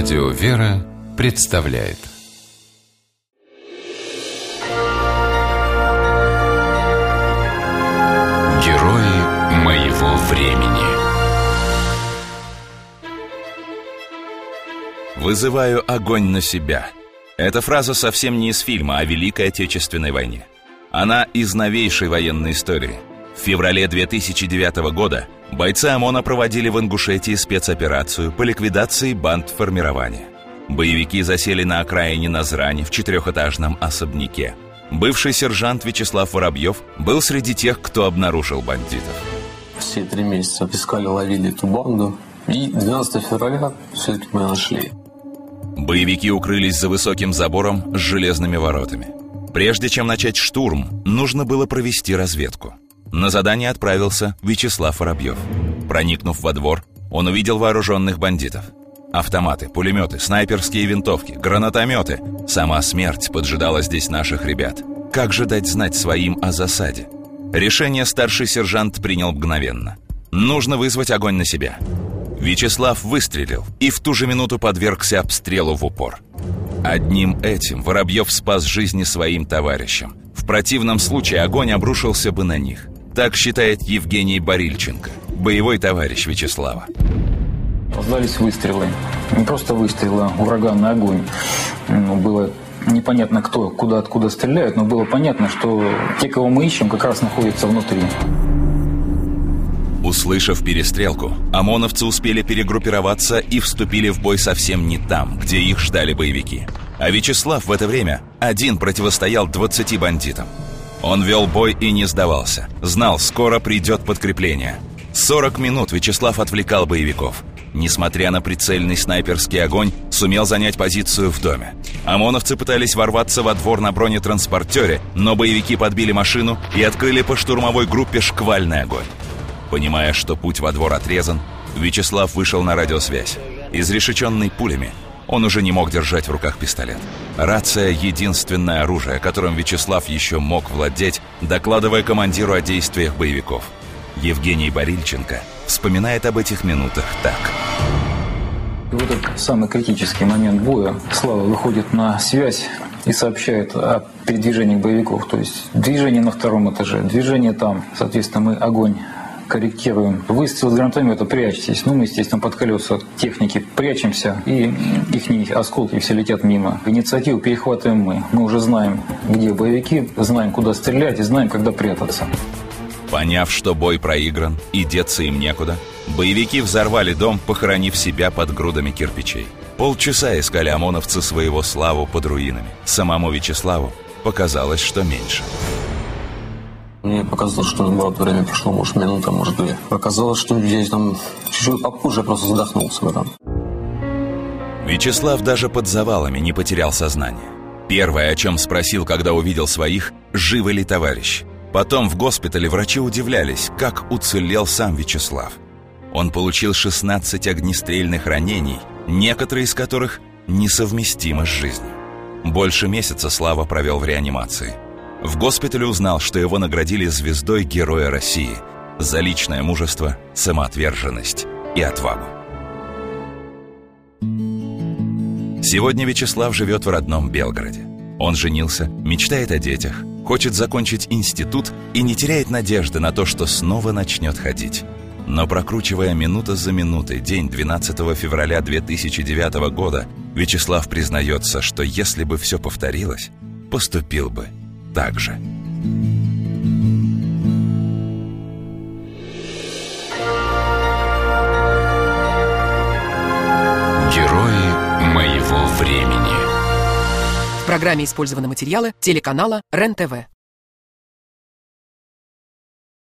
Радио «Вера» представляет Герои моего времени «Вызываю огонь на себя». Эта фраза совсем не из фильма о Великой Отечественной войне. Она из новейшей военной истории. В феврале 2009 года бойцы ОМОНа проводили в Ингушетии спецоперацию по ликвидации банд формирования. Боевики засели на окраине Назрани в четырехэтажном особняке. Бывший сержант Вячеслав Воробьев был среди тех, кто обнаружил бандитов. Все три месяца искали, ловили эту банду. И 12 февраля все-таки мы нашли. Боевики укрылись за высоким забором с железными воротами. Прежде чем начать штурм, нужно было провести разведку. На задание отправился Вячеслав Воробьев. Проникнув во двор, он увидел вооруженных бандитов. Автоматы, пулеметы, снайперские винтовки, гранатометы. Сама смерть поджидала здесь наших ребят. Как же дать знать своим о засаде? Решение старший сержант принял мгновенно. Нужно вызвать огонь на себя. Вячеслав выстрелил и в ту же минуту подвергся обстрелу в упор. Одним этим Воробьев спас жизни своим товарищам. В противном случае огонь обрушился бы на них. Так считает Евгений Борильченко, боевой товарищ Вячеслава. Раздались выстрелы. Не просто выстрелы, а ураганный огонь. Ну, было непонятно кто, куда, откуда стреляют, но было понятно, что те, кого мы ищем, как раз находятся внутри. Услышав перестрелку, ОМОНовцы успели перегруппироваться и вступили в бой совсем не там, где их ждали боевики. А Вячеслав в это время один противостоял 20 бандитам. Он вел бой и не сдавался. Знал, скоро придет подкрепление. 40 минут Вячеслав отвлекал боевиков. Несмотря на прицельный снайперский огонь, сумел занять позицию в доме. ОМОНовцы пытались ворваться во двор на бронетранспортере, но боевики подбили машину и открыли по штурмовой группе шквальный огонь. Понимая, что путь во двор отрезан, Вячеслав вышел на радиосвязь. Изрешеченный пулями, он уже не мог держать в руках пистолет. Рация — единственное оружие, которым Вячеслав еще мог владеть, докладывая командиру о действиях боевиков. Евгений Борильченко вспоминает об этих минутах так. В этот самый критический момент боя Слава выходит на связь и сообщает о передвижении боевиков. То есть движение на втором этаже, движение там. Соответственно, мы огонь корректируем. Выстрел с гранатомета, прячьтесь. Ну, мы, естественно, под колеса техники прячемся, и их осколки все летят мимо. Инициативу перехватываем мы. Мы уже знаем, где боевики, знаем, куда стрелять и знаем, когда прятаться. Поняв, что бой проигран и деться им некуда, боевики взорвали дом, похоронив себя под грудами кирпичей. Полчаса искали ОМОНовцы своего славу под руинами. Самому Вячеславу показалось, что меньше. Мне показалось, что наоборот время прошло, может, минута, может, две. Оказалось, что здесь там чуть-чуть попозже просто задохнулся в этом. Вячеслав даже под завалами не потерял сознание. Первое, о чем спросил, когда увидел своих, живы ли товарищ. Потом в госпитале врачи удивлялись, как уцелел сам Вячеслав. Он получил 16 огнестрельных ранений, некоторые из которых несовместимы с жизнью. Больше месяца Слава провел в реанимации – в госпитале узнал, что его наградили звездой Героя России за личное мужество, самоотверженность и отвагу. Сегодня Вячеслав живет в родном Белгороде. Он женился, мечтает о детях, хочет закончить институт и не теряет надежды на то, что снова начнет ходить. Но прокручивая минута за минутой день 12 февраля 2009 года, Вячеслав признается, что если бы все повторилось, поступил бы так же. Герои моего времени В программе использованы материалы телеканала РЕН-ТВ.